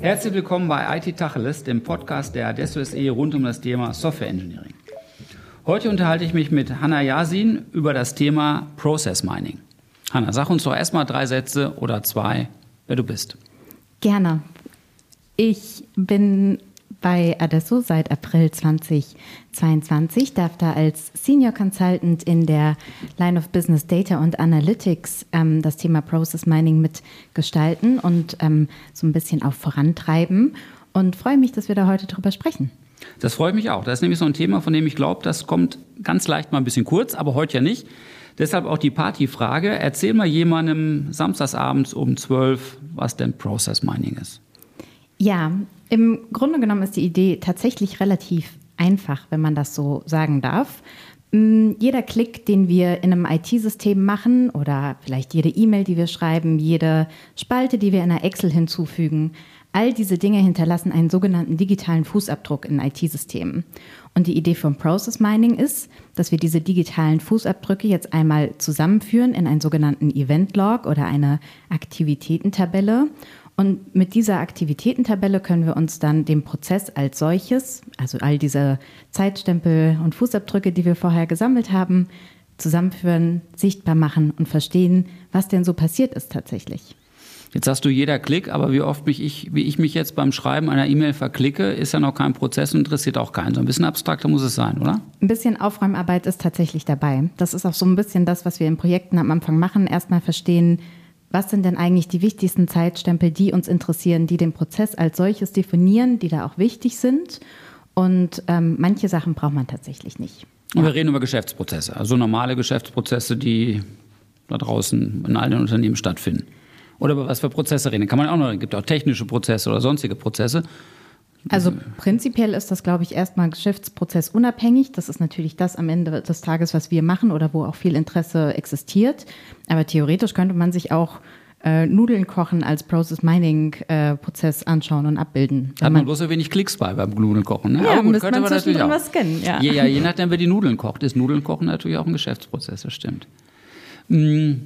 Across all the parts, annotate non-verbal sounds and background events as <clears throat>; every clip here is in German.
Herzlich willkommen bei IT Tacheles, dem Podcast der Adesso SE rund um das Thema Software Engineering. Heute unterhalte ich mich mit Hanna Yasin über das Thema Process Mining. Hanna, sag uns doch erstmal drei Sätze oder zwei, wer du bist. Gerne. Ich bin bei Adesso seit April 2022, darf da als Senior Consultant in der Line of Business Data und Analytics ähm, das Thema Process Mining mitgestalten und ähm, so ein bisschen auch vorantreiben und freue mich, dass wir da heute drüber sprechen. Das freut mich auch. Das ist nämlich so ein Thema, von dem ich glaube, das kommt ganz leicht mal ein bisschen kurz, aber heute ja nicht. Deshalb auch die Partyfrage. Erzähl mal jemandem samstagsabends um 12, was denn Process Mining ist. Ja, im Grunde genommen ist die Idee tatsächlich relativ einfach, wenn man das so sagen darf. Mm, jeder Klick, den wir in einem IT-System machen oder vielleicht jede E-Mail, die wir schreiben, jede Spalte, die wir in einer Excel hinzufügen, all diese Dinge hinterlassen einen sogenannten digitalen Fußabdruck in IT-Systemen. Und die Idee vom Process Mining ist, dass wir diese digitalen Fußabdrücke jetzt einmal zusammenführen in einen sogenannten Event Log oder eine Aktivitätentabelle und mit dieser Aktivitätentabelle können wir uns dann dem Prozess als solches, also all diese Zeitstempel und Fußabdrücke, die wir vorher gesammelt haben, zusammenführen, sichtbar machen und verstehen, was denn so passiert ist tatsächlich. Jetzt hast du jeder Klick, aber wie oft mich ich, wie ich mich jetzt beim Schreiben einer E-Mail verklicke, ist ja noch kein Prozess und interessiert auch keinen. So ein bisschen abstrakter muss es sein, oder? Ein bisschen Aufräumarbeit ist tatsächlich dabei. Das ist auch so ein bisschen das, was wir in Projekten am Anfang machen. Erstmal verstehen, was sind denn eigentlich die wichtigsten Zeitstempel, die uns interessieren, die den Prozess als solches definieren, die da auch wichtig sind. Und ähm, manche Sachen braucht man tatsächlich nicht. Und wir reden über Geschäftsprozesse, also normale Geschäftsprozesse, die da draußen in allen Unternehmen stattfinden. Oder über was für Prozesse reden. Kann man auch noch, es gibt auch technische Prozesse oder sonstige Prozesse. Also prinzipiell ist das, glaube ich, erstmal geschäftsprozessunabhängig. Das ist natürlich das am Ende des Tages, was wir machen oder wo auch viel Interesse existiert. Aber theoretisch könnte man sich auch äh, Nudeln kochen als Process Mining äh, Prozess anschauen und abbilden. Hat man bloß so wenig Klicks bei beim Nudeln kochen. Ne? Ja, Aber gut, könnte man, man natürlich auch. was scannen, ja. ja. Ja, je nachdem, wer die Nudeln kocht, ist Nudeln kochen natürlich auch ein Geschäftsprozess, das stimmt. Mhm.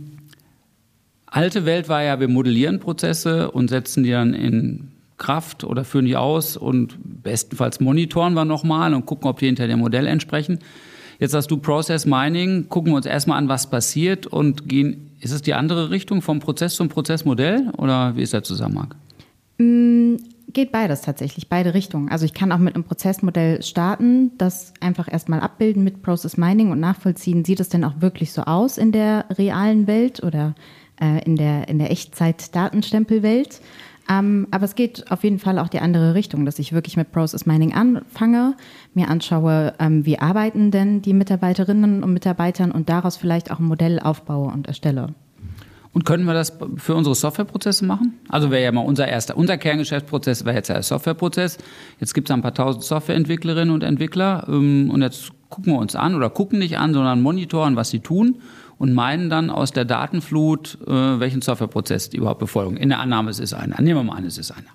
Alte Welt war ja, wir modellieren Prozesse und setzen die dann in Kraft oder führen die aus und bestenfalls monitoren wir nochmal und gucken, ob die hinter dem Modell entsprechen. Jetzt hast du Process Mining, gucken wir uns erstmal an, was passiert und gehen, ist es die andere Richtung vom Prozess zum Prozessmodell oder wie ist der Zusammenhang? Mm, geht beides tatsächlich, beide Richtungen. Also ich kann auch mit einem Prozessmodell starten, das einfach erstmal abbilden mit Process Mining und nachvollziehen, sieht es denn auch wirklich so aus in der realen Welt oder äh, in der, in der Echtzeit-Datenstempelwelt. Ähm, aber es geht auf jeden Fall auch die andere Richtung, dass ich wirklich mit Process Mining anfange, mir anschaue, ähm, wie arbeiten denn die Mitarbeiterinnen und Mitarbeitern und daraus vielleicht auch ein Modell aufbaue und erstelle. Und können wir das für unsere Softwareprozesse machen? Also wäre ja mal unser erster, unser Kerngeschäftsprozess wäre jetzt der Softwareprozess. Jetzt gibt es ein paar tausend Softwareentwicklerinnen und Entwickler ähm, und jetzt gucken wir uns an oder gucken nicht an, sondern monitoren, was sie tun und meinen dann aus der Datenflut, äh, welchen Softwareprozess die überhaupt befolgen. In der Annahme, es ist einer. Nehmen wir mal an, es ist einer.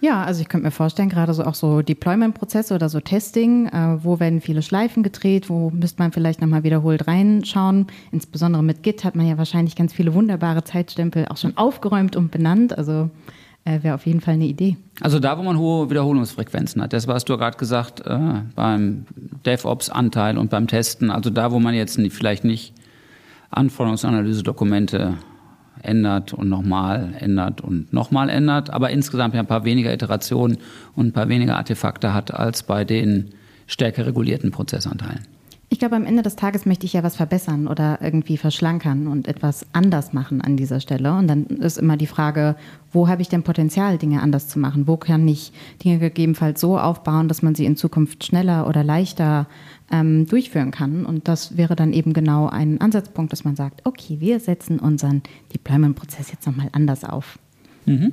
Ja, also ich könnte mir vorstellen, gerade so auch so Deployment-Prozesse oder so Testing, äh, wo werden viele Schleifen gedreht, wo müsste man vielleicht nochmal wiederholt reinschauen. Insbesondere mit Git hat man ja wahrscheinlich ganz viele wunderbare Zeitstempel auch schon aufgeräumt und benannt. Also äh, wäre auf jeden Fall eine Idee. Also da, wo man hohe Wiederholungsfrequenzen hat, das, was du gerade gesagt, äh, beim DevOps-Anteil und beim Testen, also da, wo man jetzt vielleicht nicht Anforderungsanalyse-Dokumente ändert und nochmal ändert und nochmal ändert, aber insgesamt ein paar weniger Iterationen und ein paar weniger Artefakte hat als bei den stärker regulierten Prozessanteilen. Ich glaube, am Ende des Tages möchte ich ja was verbessern oder irgendwie verschlankern und etwas anders machen an dieser Stelle. Und dann ist immer die Frage, wo habe ich denn Potenzial, Dinge anders zu machen? Wo kann ich Dinge gegebenenfalls so aufbauen, dass man sie in Zukunft schneller oder leichter ähm, durchführen kann? Und das wäre dann eben genau ein Ansatzpunkt, dass man sagt, okay, wir setzen unseren Deployment-Prozess jetzt nochmal anders auf. Mhm.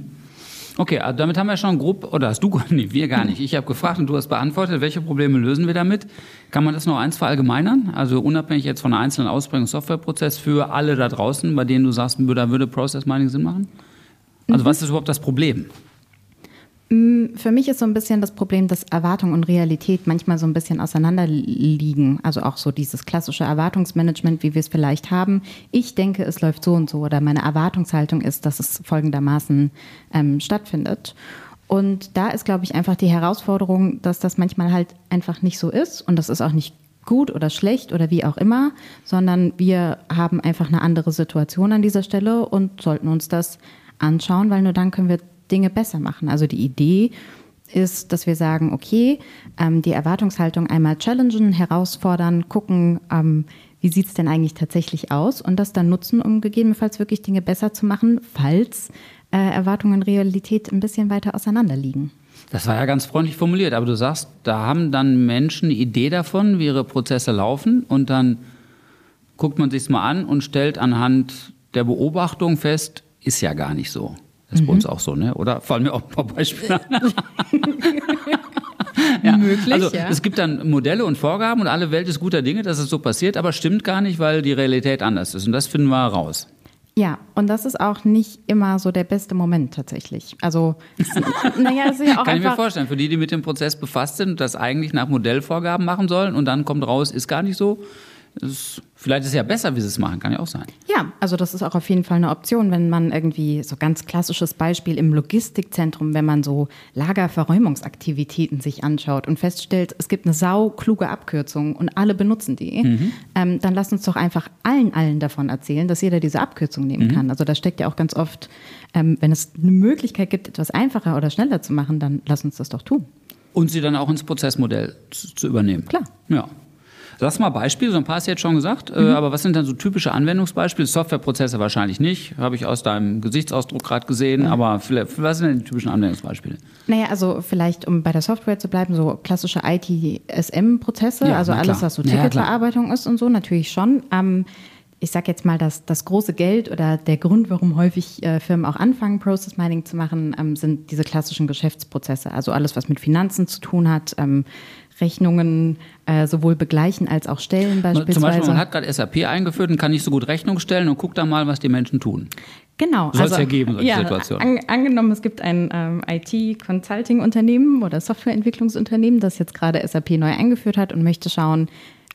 Okay, also damit haben wir schon grob, oder hast du, <laughs> nee, wir gar nicht. Ich habe gefragt und du hast beantwortet, welche Probleme lösen wir damit? Kann man das noch eins verallgemeinern? Also unabhängig jetzt von einer einzelnen Ausprägung Softwareprozess für alle da draußen, bei denen du sagst, da würde Process Mining Sinn machen? Also mhm. was ist überhaupt das Problem? Mm, für mich ist so ein bisschen das Problem, dass Erwartung und Realität manchmal so ein bisschen auseinander liegen. Also auch so dieses klassische Erwartungsmanagement, wie wir es vielleicht haben. Ich denke, es läuft so und so oder meine Erwartungshaltung ist, dass es folgendermaßen ähm, stattfindet. Und da ist, glaube ich, einfach die Herausforderung, dass das manchmal halt einfach nicht so ist. Und das ist auch nicht gut oder schlecht oder wie auch immer, sondern wir haben einfach eine andere Situation an dieser Stelle und sollten uns das anschauen, weil nur dann können wir Dinge besser machen. Also die Idee ist, dass wir sagen, okay, ähm, die Erwartungshaltung einmal challengen, herausfordern, gucken, ähm, wie sieht es denn eigentlich tatsächlich aus und das dann nutzen, um gegebenenfalls wirklich Dinge besser zu machen, falls äh, Erwartungen und Realität ein bisschen weiter auseinander liegen. Das war ja ganz freundlich formuliert, aber du sagst, da haben dann Menschen eine Idee davon, wie ihre Prozesse laufen und dann guckt man sich mal an und stellt anhand der Beobachtung fest, ist ja gar nicht so. Das ist mhm. bei uns auch so, ne? oder? Fallen mir auch ein paar Beispiele an. <laughs> ja. Möglich, also ja. es gibt dann Modelle und Vorgaben und alle Welt ist guter Dinge, dass es so passiert, aber stimmt gar nicht, weil die Realität anders ist und das finden wir raus. Ja, und das ist auch nicht immer so der beste Moment tatsächlich. Also, <laughs> naja, ist ja auch Kann ich mir vorstellen, für die, die mit dem Prozess befasst sind und das eigentlich nach Modellvorgaben machen sollen und dann kommt raus, ist gar nicht so, ist, vielleicht ist es ja besser, wie sie es machen, kann ja auch sein. Ja, also das ist auch auf jeden Fall eine Option, wenn man irgendwie so ganz klassisches Beispiel im Logistikzentrum, wenn man so Lagerverräumungsaktivitäten sich anschaut und feststellt, es gibt eine saukluge Abkürzung und alle benutzen die, mhm. ähm, dann lass uns doch einfach allen, allen davon erzählen, dass jeder diese Abkürzung nehmen mhm. kann. Also da steckt ja auch ganz oft, ähm, wenn es eine Möglichkeit gibt, etwas einfacher oder schneller zu machen, dann lass uns das doch tun. Und sie dann auch ins Prozessmodell zu, zu übernehmen. Klar. Ja. Sagst mal Beispiele, so ein paar hast du jetzt schon gesagt, äh, mhm. aber was sind dann so typische Anwendungsbeispiele? Softwareprozesse wahrscheinlich nicht, habe ich aus deinem Gesichtsausdruck gerade gesehen, ja. aber vielleicht, was sind denn die typischen Anwendungsbeispiele? Naja, also vielleicht, um bei der Software zu bleiben, so klassische IT-SM-Prozesse, ja, also alles, was so Ticketverarbeitung ja, ist und so, natürlich schon. Ähm, ich sage jetzt mal, dass das große Geld oder der Grund, warum häufig äh, Firmen auch anfangen, Process Mining zu machen, ähm, sind diese klassischen Geschäftsprozesse. Also alles, was mit Finanzen zu tun hat, ähm, Rechnungen äh, sowohl begleichen als auch stellen beispielsweise. Zum Beispiel, man hat gerade SAP eingeführt und kann nicht so gut Rechnung stellen und guckt da mal, was die Menschen tun. Genau. Soll es also, ja geben, solche ja, Situationen. An, angenommen, es gibt ein ähm, IT-Consulting-Unternehmen oder Softwareentwicklungsunternehmen, das jetzt gerade SAP neu eingeführt hat und möchte schauen,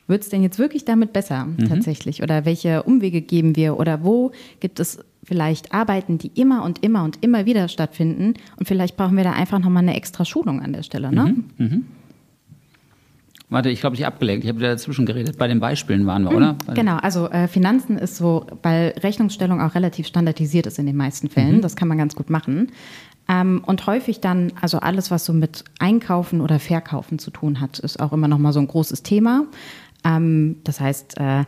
wird es denn jetzt wirklich damit besser mhm. tatsächlich? Oder welche Umwege geben wir? Oder wo gibt es vielleicht Arbeiten, die immer und immer und immer wieder stattfinden? Und vielleicht brauchen wir da einfach nochmal eine extra Schulung an der Stelle. Ne? Mhm. Mhm. Warte, ich glaube, ich abgelenkt. Ich habe dazwischen geredet. Bei den Beispielen waren wir, oder? Mhm, genau, also äh, Finanzen ist so, weil Rechnungsstellung auch relativ standardisiert ist in den meisten Fällen. Mhm. Das kann man ganz gut machen. Ähm, und häufig dann, also alles, was so mit Einkaufen oder Verkaufen zu tun hat, ist auch immer noch mal so ein großes Thema. Ähm, das heißt, äh,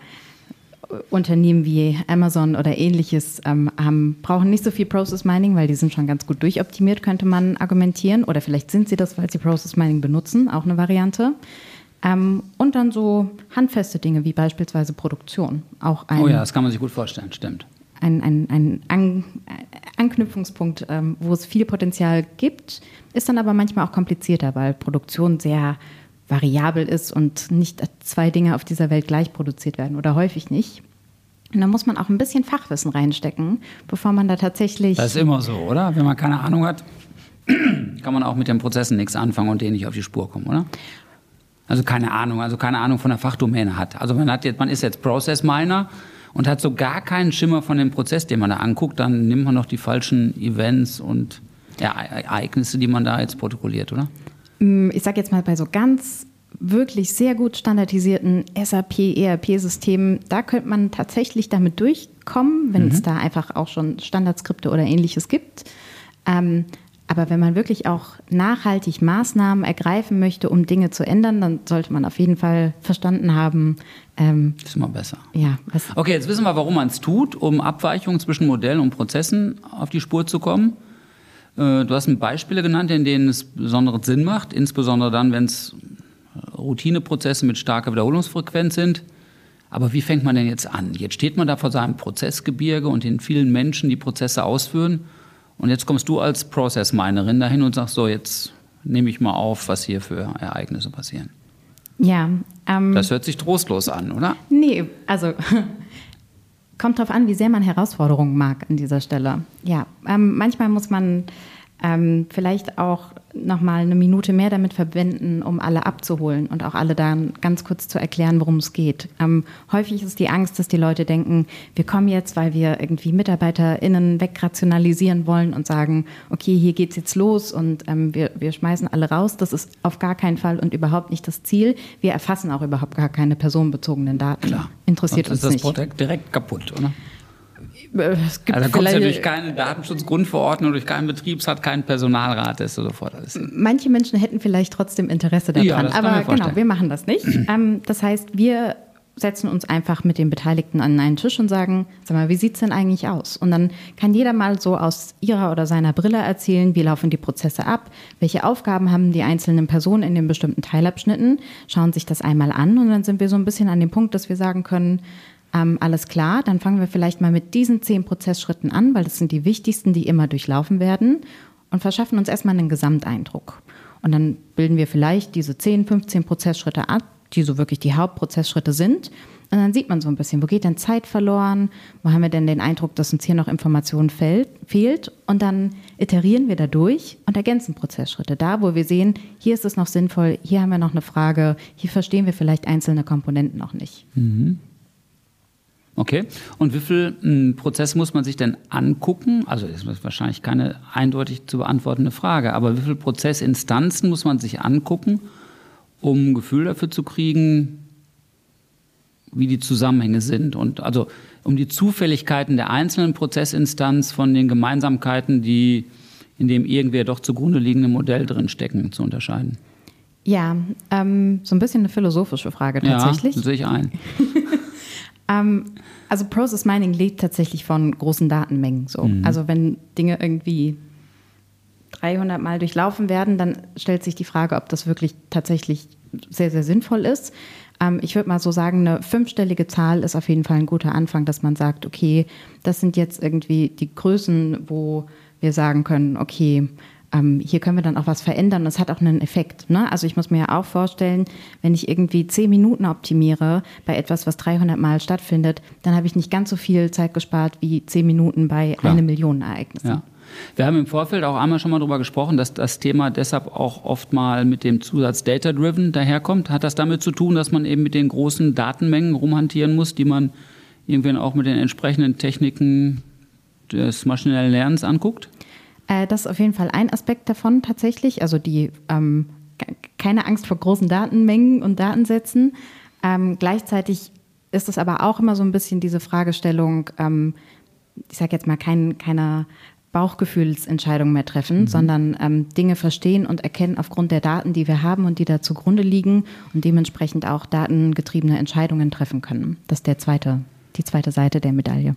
Unternehmen wie Amazon oder ähnliches ähm, haben, brauchen nicht so viel Process Mining, weil die sind schon ganz gut durchoptimiert, könnte man argumentieren. Oder vielleicht sind sie das, weil sie Process Mining benutzen, auch eine Variante. Ähm, und dann so handfeste Dinge wie beispielsweise Produktion. Auch ein, oh ja, das kann man sich gut vorstellen, stimmt. Ein, ein, ein An Anknüpfungspunkt, ähm, wo es viel Potenzial gibt, ist dann aber manchmal auch komplizierter, weil Produktion sehr variabel ist und nicht zwei Dinge auf dieser Welt gleich produziert werden oder häufig nicht. Und da muss man auch ein bisschen Fachwissen reinstecken, bevor man da tatsächlich. Das ist immer so, oder? Wenn man keine Ahnung hat, <clears throat> kann man auch mit den Prozessen nichts anfangen und denen nicht auf die Spur kommen, oder? Also keine Ahnung, also keine Ahnung von der Fachdomäne hat. Also man, hat jetzt, man ist jetzt Process Miner und hat so gar keinen Schimmer von dem Prozess, den man da anguckt, dann nimmt man noch die falschen Events und Ereignisse, die man da jetzt protokolliert, oder? Mm, ich sage jetzt mal bei so ganz wirklich sehr gut standardisierten SAP, ERP-Systemen, da könnte man tatsächlich damit durchkommen, wenn mhm. es da einfach auch schon Standardskripte oder ähnliches gibt. Ähm, aber wenn man wirklich auch nachhaltig Maßnahmen ergreifen möchte, um Dinge zu ändern, dann sollte man auf jeden Fall verstanden haben. Ähm, das ist immer besser. Ja. okay, jetzt wissen wir, warum man es tut, um Abweichungen zwischen Modellen und Prozessen auf die Spur zu kommen. Äh, du hast Beispiele genannt, in denen es besonderen Sinn macht, insbesondere dann, wenn es Routineprozesse mit starker Wiederholungsfrequenz sind. Aber wie fängt man denn jetzt an? Jetzt steht man da vor seinem Prozessgebirge und den vielen Menschen, die Prozesse ausführen und jetzt kommst du als Process Minerin dahin und sagst so, jetzt nehme ich mal auf, was hier für Ereignisse passieren. Ja. Ähm, das hört sich trostlos an, oder? Nee, also <laughs> kommt drauf an, wie sehr man Herausforderungen mag an dieser Stelle. Ja, ähm, manchmal muss man ähm, vielleicht auch nochmal eine Minute mehr damit verwenden, um alle abzuholen und auch alle dann ganz kurz zu erklären, worum es geht. Ähm, häufig ist die Angst, dass die Leute denken, wir kommen jetzt, weil wir irgendwie MitarbeiterInnen wegrationalisieren wollen und sagen, okay, hier geht's jetzt los und ähm, wir, wir schmeißen alle raus. Das ist auf gar keinen Fall und überhaupt nicht das Ziel. Wir erfassen auch überhaupt gar keine personenbezogenen Daten. Klar. Interessiert Sonst uns ist das nicht. Produkt direkt kaputt, oder? Es gibt Also da kommt ja durch keine Datenschutzgrundverordnung, durch keinen Betriebsrat, keinen Personalrat, das ist so sofort alles. Manche Menschen hätten vielleicht trotzdem Interesse daran, Ja, das kann ich aber genau, wir machen das nicht. <clears throat> ähm, das heißt, wir setzen uns einfach mit den Beteiligten an einen Tisch und sagen, sag mal, wie sieht's denn eigentlich aus? Und dann kann jeder mal so aus ihrer oder seiner Brille erzählen, wie laufen die Prozesse ab, welche Aufgaben haben die einzelnen Personen in den bestimmten Teilabschnitten, schauen sich das einmal an und dann sind wir so ein bisschen an dem Punkt, dass wir sagen können, ähm, alles klar, dann fangen wir vielleicht mal mit diesen zehn Prozessschritten an, weil das sind die wichtigsten, die immer durchlaufen werden und verschaffen uns erstmal einen Gesamteindruck. Und dann bilden wir vielleicht diese 10, 15 Prozessschritte ab, die so wirklich die Hauptprozessschritte sind. Und dann sieht man so ein bisschen, wo geht denn Zeit verloren? Wo haben wir denn den Eindruck, dass uns hier noch Information fehlt? Und dann iterieren wir da durch und ergänzen Prozessschritte. Da, wo wir sehen, hier ist es noch sinnvoll, hier haben wir noch eine Frage, hier verstehen wir vielleicht einzelne Komponenten noch nicht. Okay. Und wie viel m, Prozess muss man sich denn angucken? Also ist das wahrscheinlich keine eindeutig zu beantwortende Frage, aber wie viele Prozessinstanzen muss man sich angucken, um ein Gefühl dafür zu kriegen, wie die Zusammenhänge sind und also um die Zufälligkeiten der einzelnen Prozessinstanz von den Gemeinsamkeiten, die in dem irgendwie doch zugrunde liegenden Modell drin stecken, zu unterscheiden. Ja, ähm, so ein bisschen eine philosophische Frage tatsächlich. Ja, sehe ich ein. <laughs> Ähm, also Process Mining lebt tatsächlich von großen Datenmengen. So. Also wenn Dinge irgendwie 300 Mal durchlaufen werden, dann stellt sich die Frage, ob das wirklich tatsächlich sehr, sehr sinnvoll ist. Ähm, ich würde mal so sagen, eine fünfstellige Zahl ist auf jeden Fall ein guter Anfang, dass man sagt, okay, das sind jetzt irgendwie die Größen, wo wir sagen können, okay, ähm, hier können wir dann auch was verändern. Das hat auch einen Effekt. Ne? Also ich muss mir ja auch vorstellen, wenn ich irgendwie zehn Minuten optimiere bei etwas, was 300 Mal stattfindet, dann habe ich nicht ganz so viel Zeit gespart wie zehn Minuten bei Klar. eine Million Ereignissen. Ja. Wir haben im Vorfeld auch einmal schon mal darüber gesprochen, dass das Thema deshalb auch oft mal mit dem Zusatz Data-Driven daherkommt. Hat das damit zu tun, dass man eben mit den großen Datenmengen rumhantieren muss, die man irgendwann auch mit den entsprechenden Techniken des maschinellen Lernens anguckt? Äh, das ist auf jeden Fall ein Aspekt davon tatsächlich. Also die ähm, ke- keine Angst vor großen Datenmengen und Datensätzen. Ähm, gleichzeitig ist es aber auch immer so ein bisschen diese Fragestellung, ähm, ich sage jetzt mal, kein, keine Bauchgefühlsentscheidung mehr treffen, sondern ähm, Dinge verstehen und erkennen aufgrund der Daten, die wir haben und die da zugrunde liegen und dementsprechend auch datengetriebene Entscheidungen treffen können. Das ist der zweite, die zweite Seite der Medaille.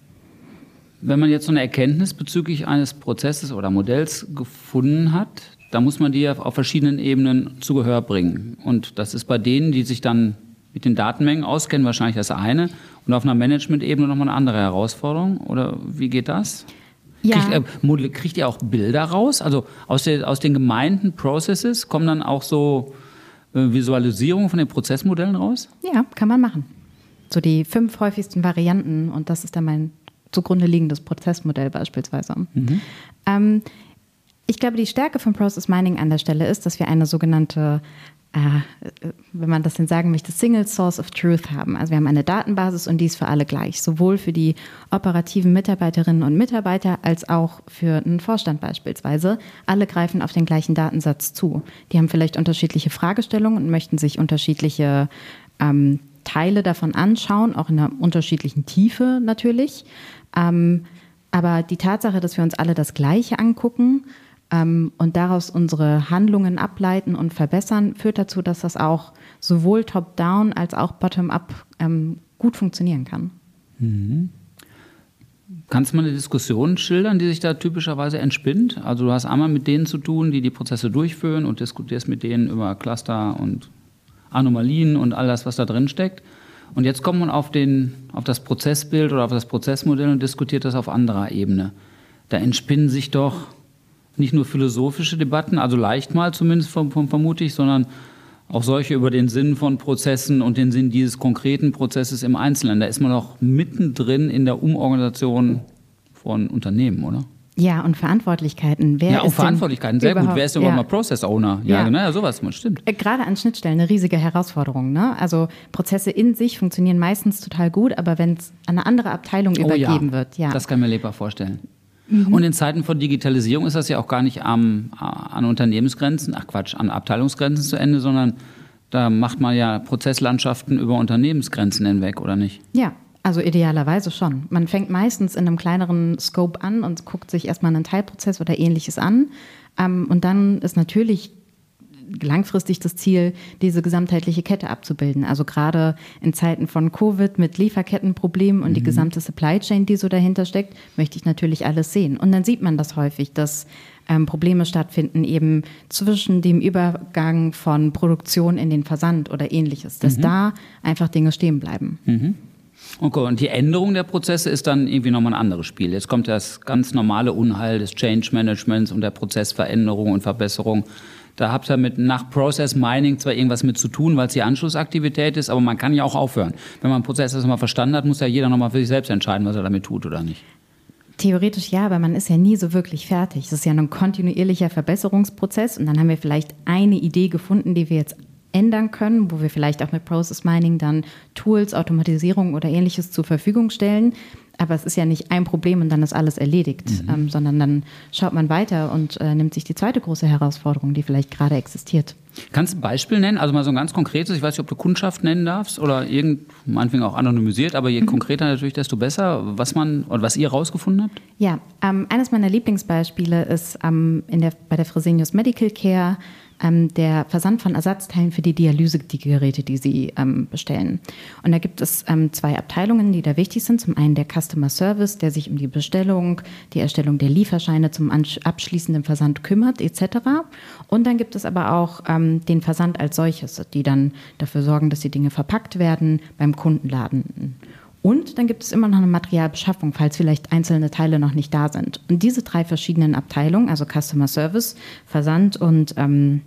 Wenn man jetzt so eine Erkenntnis bezüglich eines Prozesses oder Modells gefunden hat, dann muss man die ja auf verschiedenen Ebenen zu Gehör bringen. Und das ist bei denen, die sich dann mit den Datenmengen auskennen, wahrscheinlich das eine. Und auf einer Management-Ebene nochmal eine andere Herausforderung. Oder wie geht das? Ja. Kriegt, äh, kriegt ihr auch Bilder raus? Also aus, der, aus den gemeinten Processes kommen dann auch so äh, Visualisierungen von den Prozessmodellen raus? Ja, kann man machen. So die fünf häufigsten Varianten und das ist dann mein zugrunde liegendes Prozessmodell beispielsweise. Ähm, ich glaube, die Stärke von Process Mining an der Stelle ist, dass wir eine sogenannte, äh, wenn man das denn sagen möchte, Single Source of Truth haben. Also wir haben eine Datenbasis und die ist für alle gleich, sowohl für die operativen Mitarbeiterinnen und Mitarbeiter als auch für einen Vorstand beispielsweise. Alle greifen auf den gleichen Datensatz zu. Die haben vielleicht unterschiedliche Fragestellungen und möchten sich unterschiedliche ähm, Teile davon anschauen, auch in einer unterschiedlichen Tiefe natürlich. Ähm, aber die Tatsache, dass wir uns alle das Gleiche angucken ähm, und daraus unsere Handlungen ableiten und verbessern, führt dazu, dass das auch sowohl top-down als auch bottom-up ähm, gut funktionieren kann. Kannst du mal eine Diskussion schildern, die sich da typischerweise entspinnt? Also du hast einmal mit denen zu tun, die die Prozesse durchführen und diskutierst mit denen über Cluster und Anomalien und all das, was da drin steckt. Und jetzt kommt man auf, den, auf das Prozessbild oder auf das Prozessmodell und diskutiert das auf anderer Ebene. Da entspinnen sich doch nicht nur philosophische Debatten, also leicht mal zumindest vom, vom, vermute ich, sondern auch solche über den Sinn von Prozessen und den Sinn dieses konkreten Prozesses im Einzelnen. Da ist man doch mittendrin in der Umorganisation von Unternehmen, oder? Ja, und Verantwortlichkeiten. Wer ja, auch Verantwortlichkeiten, sehr gut. Wer ist überhaupt ja. mal Process Owner? Ja, ja. Genau, ja, sowas, stimmt. Äh, gerade an Schnittstellen eine riesige Herausforderung. Ne? Also Prozesse in sich funktionieren meistens total gut, aber wenn es an eine andere Abteilung oh, übergeben ja. wird, ja. Das kann mir lebbar vorstellen. Mhm. Und in Zeiten von Digitalisierung ist das ja auch gar nicht am, an Unternehmensgrenzen, ach Quatsch, an Abteilungsgrenzen zu Ende, sondern da macht man ja Prozesslandschaften über Unternehmensgrenzen hinweg, oder nicht? Ja, also idealerweise schon. Man fängt meistens in einem kleineren Scope an und guckt sich erstmal einen Teilprozess oder ähnliches an. Ähm, und dann ist natürlich langfristig das Ziel, diese gesamtheitliche Kette abzubilden. Also gerade in Zeiten von Covid mit Lieferkettenproblemen und mhm. die gesamte Supply Chain, die so dahinter steckt, möchte ich natürlich alles sehen. Und dann sieht man das häufig, dass ähm, Probleme stattfinden, eben zwischen dem Übergang von Produktion in den Versand oder ähnliches, dass mhm. da einfach Dinge stehen bleiben. Mhm. Okay, und die Änderung der Prozesse ist dann irgendwie nochmal ein anderes Spiel. Jetzt kommt das ganz normale Unheil des Change Managements und der Prozessveränderung und Verbesserung. Da habt ihr mit nach Process Mining zwar irgendwas mit zu tun, weil es die Anschlussaktivität ist, aber man kann ja auch aufhören. Wenn man einen Prozess erstmal verstanden hat, muss ja jeder nochmal für sich selbst entscheiden, was er damit tut oder nicht. Theoretisch ja, aber man ist ja nie so wirklich fertig. Es ist ja ein kontinuierlicher Verbesserungsprozess und dann haben wir vielleicht eine Idee gefunden, die wir jetzt ändern können, wo wir vielleicht auch mit Process Mining dann Tools, Automatisierung oder ähnliches zur Verfügung stellen. Aber es ist ja nicht ein Problem und dann ist alles erledigt, mhm. ähm, sondern dann schaut man weiter und äh, nimmt sich die zweite große Herausforderung, die vielleicht gerade existiert. Kannst du ein Beispiel nennen? Also mal so ein ganz konkretes, ich weiß nicht, ob du Kundschaft nennen darfst oder irgend, meinetwegen auch anonymisiert, aber je mhm. konkreter natürlich, desto besser, was man oder was ihr rausgefunden habt? Ja, ähm, eines meiner Lieblingsbeispiele ist ähm, in der, bei der Fresenius Medical Care ähm, der Versand von Ersatzteilen für die Dialysegeräte, die sie ähm, bestellen. Und da gibt es ähm, zwei Abteilungen, die da wichtig sind. Zum einen der Customer Service, der sich um die Bestellung, die Erstellung der Lieferscheine zum abschließenden Versand kümmert, etc. Und dann gibt es aber auch ähm, den Versand als solches, die dann dafür sorgen, dass die Dinge verpackt werden, beim Kunden laden. Und dann gibt es immer noch eine Materialbeschaffung, falls vielleicht einzelne Teile noch nicht da sind. Und diese drei verschiedenen Abteilungen, also Customer Service, Versand und ähm,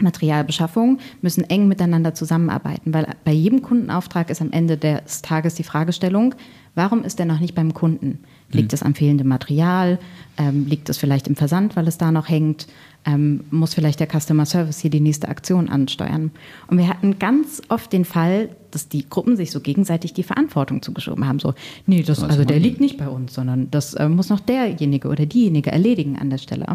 Materialbeschaffung, müssen eng miteinander zusammenarbeiten, weil bei jedem Kundenauftrag ist am Ende des Tages die Fragestellung, warum ist der noch nicht beim Kunden? Liegt hm. es am fehlenden Material? Ähm, liegt es vielleicht im Versand, weil es da noch hängt? ähm, muss vielleicht der Customer Service hier die nächste Aktion ansteuern. Und wir hatten ganz oft den Fall, dass die Gruppen sich so gegenseitig die Verantwortung zugeschoben haben. So, nee, das, also der liegt nicht bei uns, sondern das äh, muss noch derjenige oder diejenige erledigen an der Stelle.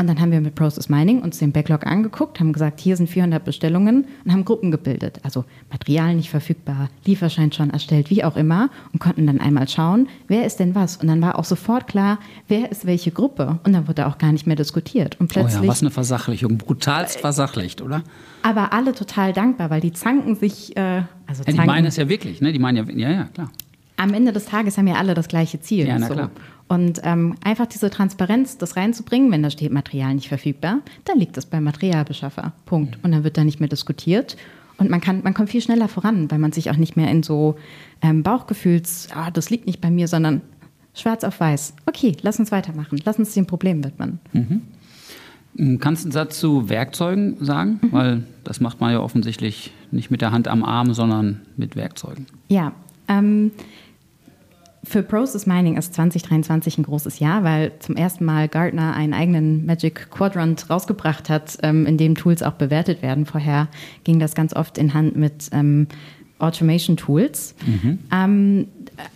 Und dann haben wir mit Process Mining uns den Backlog angeguckt, haben gesagt, hier sind 400 Bestellungen und haben Gruppen gebildet. Also Material nicht verfügbar, Lieferschein schon erstellt, wie auch immer und konnten dann einmal schauen, wer ist denn was. Und dann war auch sofort klar, wer ist welche Gruppe. Und dann wurde auch gar nicht mehr diskutiert. Und plötzlich, oh ja, was eine Versachlichung, brutalst versachlicht, oder? Aber alle total dankbar, weil die zanken sich. Äh, also zanken. Ja, die meinen es ja wirklich, ne? Die meinen ja, ja, ja, klar. Am Ende des Tages haben ja alle das gleiche Ziel. Ja, na so. klar. Und ähm, einfach diese Transparenz, das reinzubringen, wenn da steht Material nicht verfügbar, dann liegt das beim Materialbeschaffer. Punkt. Und dann wird da nicht mehr diskutiert. Und man kann, man kommt viel schneller voran, weil man sich auch nicht mehr in so ähm, Bauchgefühls, ah, das liegt nicht bei mir, sondern schwarz auf weiß. Okay, lass uns weitermachen. Lass uns dem Problem widmen. Mhm. Hm, kannst du einen Satz zu Werkzeugen sagen? Mhm. Weil das macht man ja offensichtlich nicht mit der Hand am Arm, sondern mit Werkzeugen. Ja, ähm, für Process Mining ist 2023 ein großes Jahr, weil zum ersten Mal Gartner einen eigenen Magic Quadrant rausgebracht hat, ähm, in dem Tools auch bewertet werden. Vorher ging das ganz oft in Hand mit ähm, Automation Tools. Mhm. Ähm,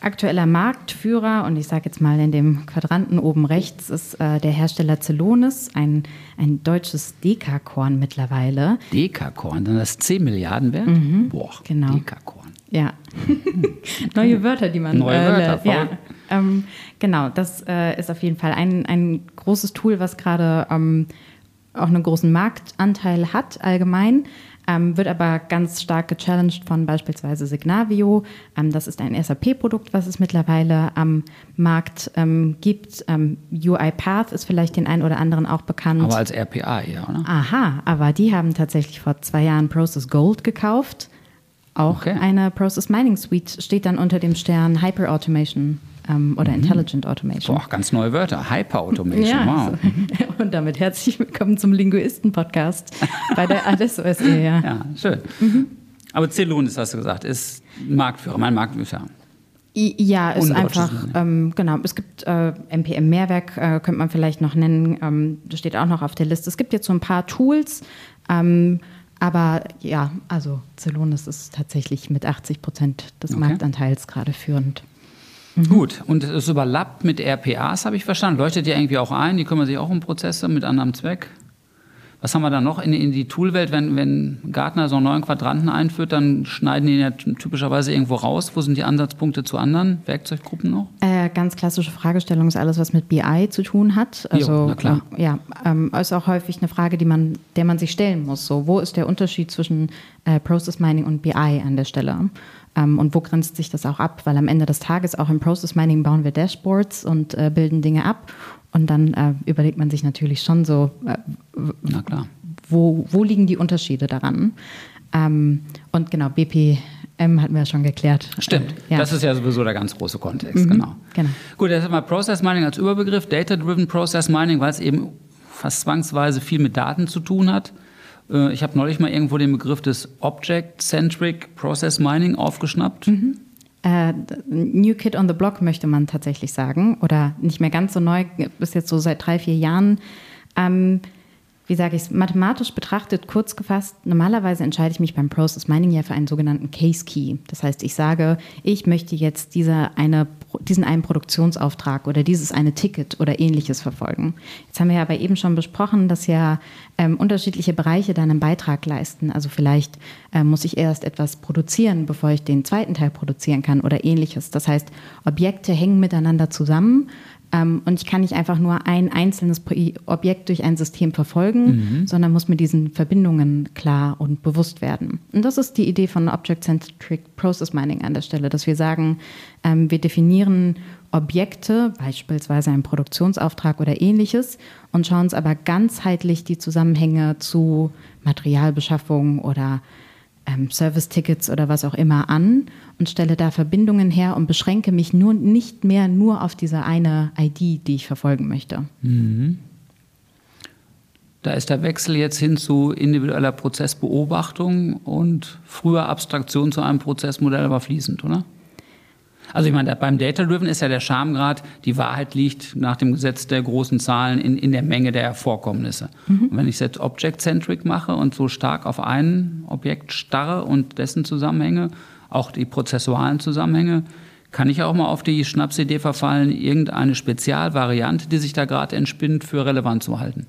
aktueller Marktführer, und ich sage jetzt mal in dem Quadranten oben rechts, ist äh, der Hersteller Celonis, ein, ein deutsches Dekakorn mittlerweile. Dekakorn, dann das 10 Milliarden wert? Mhm, Boah, genau. Dekakorn. Ja. <laughs> Neue Wörter, die man Neue äh, Wörter, ja. Ähm, genau, das äh, ist auf jeden Fall ein, ein großes Tool, was gerade ähm, auch einen großen Marktanteil hat allgemein. Ähm, wird aber ganz stark gechallenged von beispielsweise Signavio. Ähm, das ist ein SAP-Produkt, was es mittlerweile am Markt ähm, gibt. Ähm, UiPath ist vielleicht den einen oder anderen auch bekannt. Aber als RPA eher, oder? Aha, aber die haben tatsächlich vor zwei Jahren Process Gold gekauft. Auch okay. eine Process Mining Suite steht dann unter dem Stern Hyper Automation ähm, oder mhm. Intelligent Automation. Boah, ganz neue Wörter. Hyper Automation, ja, wow. So. <laughs> Mhm. Und damit herzlich willkommen zum Linguisten-Podcast bei der Adesso SE. Ja, <laughs> ja schön. Mhm. Aber Celonis, hast du gesagt, ist Marktführer, mein Marktführer. Ja, ist einfach, ähm, genau, es gibt äh, NPM-Mehrwerk, äh, könnte man vielleicht noch nennen, ähm, das steht auch noch auf der Liste. Es gibt jetzt so ein paar Tools, ähm, aber ja, also Celonis ist tatsächlich mit 80 Prozent des okay. Marktanteils gerade führend. Mhm. Gut, und es überlappt mit RPAs, habe ich verstanden. Leuchtet die irgendwie auch ein? Die kümmern sich auch um Prozesse mit anderem Zweck? Was haben wir da noch in, in die Toolwelt? Wenn, wenn Gartner so einen neuen Quadranten einführt, dann schneiden die ihn ja typischerweise irgendwo raus. Wo sind die Ansatzpunkte zu anderen Werkzeuggruppen noch? Äh, ganz klassische Fragestellung ist alles, was mit BI zu tun hat. Also, jo, na klar. Äh, ja, ähm, ist auch häufig eine Frage, die man, der man sich stellen muss. So, wo ist der Unterschied zwischen äh, Process Mining und BI an der Stelle? Ähm, und wo grenzt sich das auch ab? Weil am Ende des Tages auch im Process Mining bauen wir Dashboards und äh, bilden Dinge ab. Und dann äh, überlegt man sich natürlich schon so, äh, Na klar. Wo, wo liegen die Unterschiede daran? Ähm, und genau, BPM hatten wir ja schon geklärt. Stimmt, ja. das ist ja sowieso der ganz große Kontext, mhm, genau. genau. Gut, jetzt haben wir Process Mining als Überbegriff, Data-Driven Process Mining, weil es eben fast zwangsweise viel mit Daten zu tun hat. Äh, ich habe neulich mal irgendwo den Begriff des Object-Centric Process Mining aufgeschnappt. Mhm äh, New Kid on the Block möchte man tatsächlich sagen. Oder nicht mehr ganz so neu, bis jetzt so seit drei, vier Jahren. Ähm, wie sage ich es, mathematisch betrachtet, kurz gefasst, normalerweise entscheide ich mich beim Process Mining ja für einen sogenannten Case Key. Das heißt, ich sage, ich möchte jetzt diese eine, diesen einen Produktionsauftrag oder dieses eine Ticket oder ähnliches verfolgen. Jetzt haben wir ja aber eben schon besprochen, dass ja ähm, unterschiedliche Bereiche dann einen Beitrag leisten. Also vielleicht äh, muss ich erst etwas produzieren, bevor ich den zweiten Teil produzieren kann oder ähnliches. Das heißt, Objekte hängen miteinander zusammen und ich kann nicht einfach nur ein einzelnes Objekt durch ein System verfolgen, mhm. sondern muss mir diesen Verbindungen klar und bewusst werden. Und das ist die Idee von Object-Centric Process Mining an der Stelle, dass wir sagen, ähm, wir definieren Objekte, beispielsweise einen Produktionsauftrag oder ähnliches, und schauen uns aber ganzheitlich die Zusammenhänge zu Materialbeschaffung oder ähm, Service-Tickets oder was auch immer an und stelle da Verbindungen her und beschränke mich nur nicht mehr nur auf diese eine ID, die ich verfolgen möchte. Mhm. Da ist der Wechsel jetzt hin zu individueller Prozessbeobachtung und früher Abstraktion zu einem Prozessmodell aber fließend, oder? Also ich meine, beim Data-Driven ist ja der Schamgrad, die Wahrheit liegt nach dem Gesetz der großen Zahlen in, in der Menge der Vorkommnisse. Mhm. Und wenn ich es jetzt Object-Centric mache und so stark auf ein Objekt starre und dessen Zusammenhänge, auch die prozessualen Zusammenhänge, kann ich auch mal auf die Schnapsidee verfallen, irgendeine Spezialvariante, die sich da gerade entspinnt, für relevant zu halten.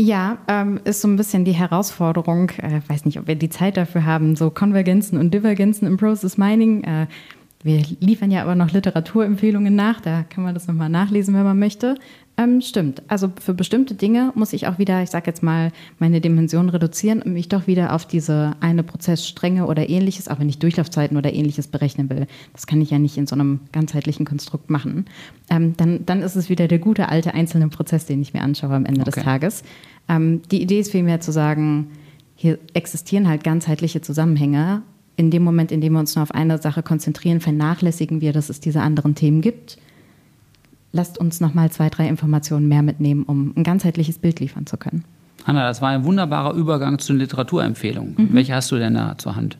Ja, ähm, ist so ein bisschen die Herausforderung. Äh, weiß nicht, ob wir die Zeit dafür haben, so Konvergenzen und Divergenzen im Process Mining. Äh, wir liefern ja aber noch Literaturempfehlungen nach, da kann man das nochmal nachlesen, wenn man möchte. Ähm, stimmt. Also für bestimmte Dinge muss ich auch wieder, ich sage jetzt mal, meine Dimension reduzieren und mich doch wieder auf diese eine Prozessstrenge oder ähnliches, auch wenn ich Durchlaufzeiten oder ähnliches berechnen will. Das kann ich ja nicht in so einem ganzheitlichen Konstrukt machen. Ähm, dann, dann ist es wieder der gute alte einzelne Prozess, den ich mir anschaue am Ende okay. des Tages. Ähm, die Idee ist vielmehr zu sagen, hier existieren halt ganzheitliche Zusammenhänge in dem Moment, in dem wir uns nur auf eine Sache konzentrieren, vernachlässigen wir, dass es diese anderen Themen gibt. Lasst uns noch mal zwei, drei Informationen mehr mitnehmen, um ein ganzheitliches Bild liefern zu können. Hanna, das war ein wunderbarer Übergang zu den Literaturempfehlungen. Mhm. Welche hast du denn da zur Hand?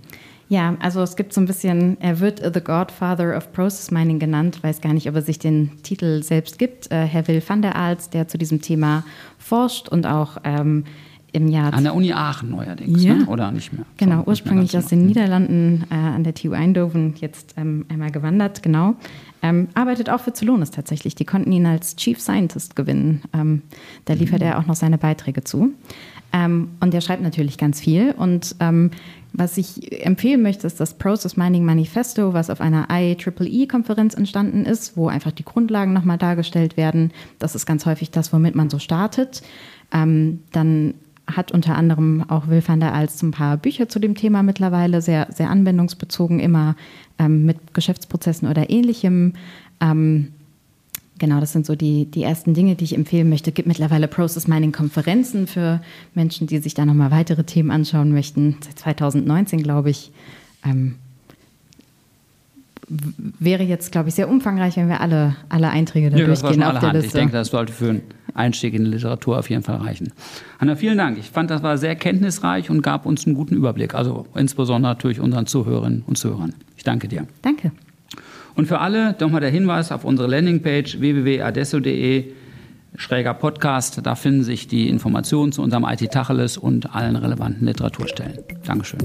Ja, also es gibt so ein bisschen, er wird The Godfather of Process Mining genannt, weiß gar nicht, ob er sich den Titel selbst gibt. Äh, Herr Will van der Aals, der zu diesem Thema forscht und auch ähm, im Jahr. An der Uni Aachen neuerdings, ja. ne? oder nicht mehr? Genau, so, ursprünglich aus den Niederlanden äh, an der TU Eindhoven, jetzt ähm, einmal gewandert, genau. Ähm, arbeitet auch für Celonis tatsächlich. Die konnten ihn als Chief Scientist gewinnen. Ähm, da liefert mhm. er auch noch seine Beiträge zu. Ähm, und er schreibt natürlich ganz viel. Und ähm, was ich empfehlen möchte, ist das Process Mining Manifesto, was auf einer IEEE-Konferenz entstanden ist, wo einfach die Grundlagen nochmal dargestellt werden. Das ist ganz häufig das, womit man so startet. Ähm, dann hat unter anderem auch Will van der Als ein paar Bücher zu dem Thema mittlerweile, sehr, sehr anwendungsbezogen, immer ähm, mit Geschäftsprozessen oder ähnlichem. Ähm, genau, das sind so die, die ersten Dinge, die ich empfehlen möchte. Es gibt mittlerweile Process Mining Konferenzen für Menschen, die sich da nochmal weitere Themen anschauen möchten. Seit 2019, glaube ich. Ähm, wäre jetzt, glaube ich, sehr umfangreich, wenn wir alle, alle Einträge da ja, durchgehen auf der Liste. Ich denke, das sollte für einen Einstieg in die Literatur auf jeden Fall reichen. Hanna, vielen Dank. Ich fand, das war sehr kenntnisreich und gab uns einen guten Überblick. Also insbesondere natürlich unseren Zuhörerinnen und Zuhörern. Ich danke dir. Danke. Und für alle nochmal der Hinweis auf unsere Landingpage www.adesso.de schräger Podcast. Da finden sich die Informationen zu unserem IT Tacheles und allen relevanten Literaturstellen. Dankeschön.